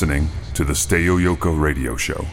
listening to the Stayo Yoko Radio Show.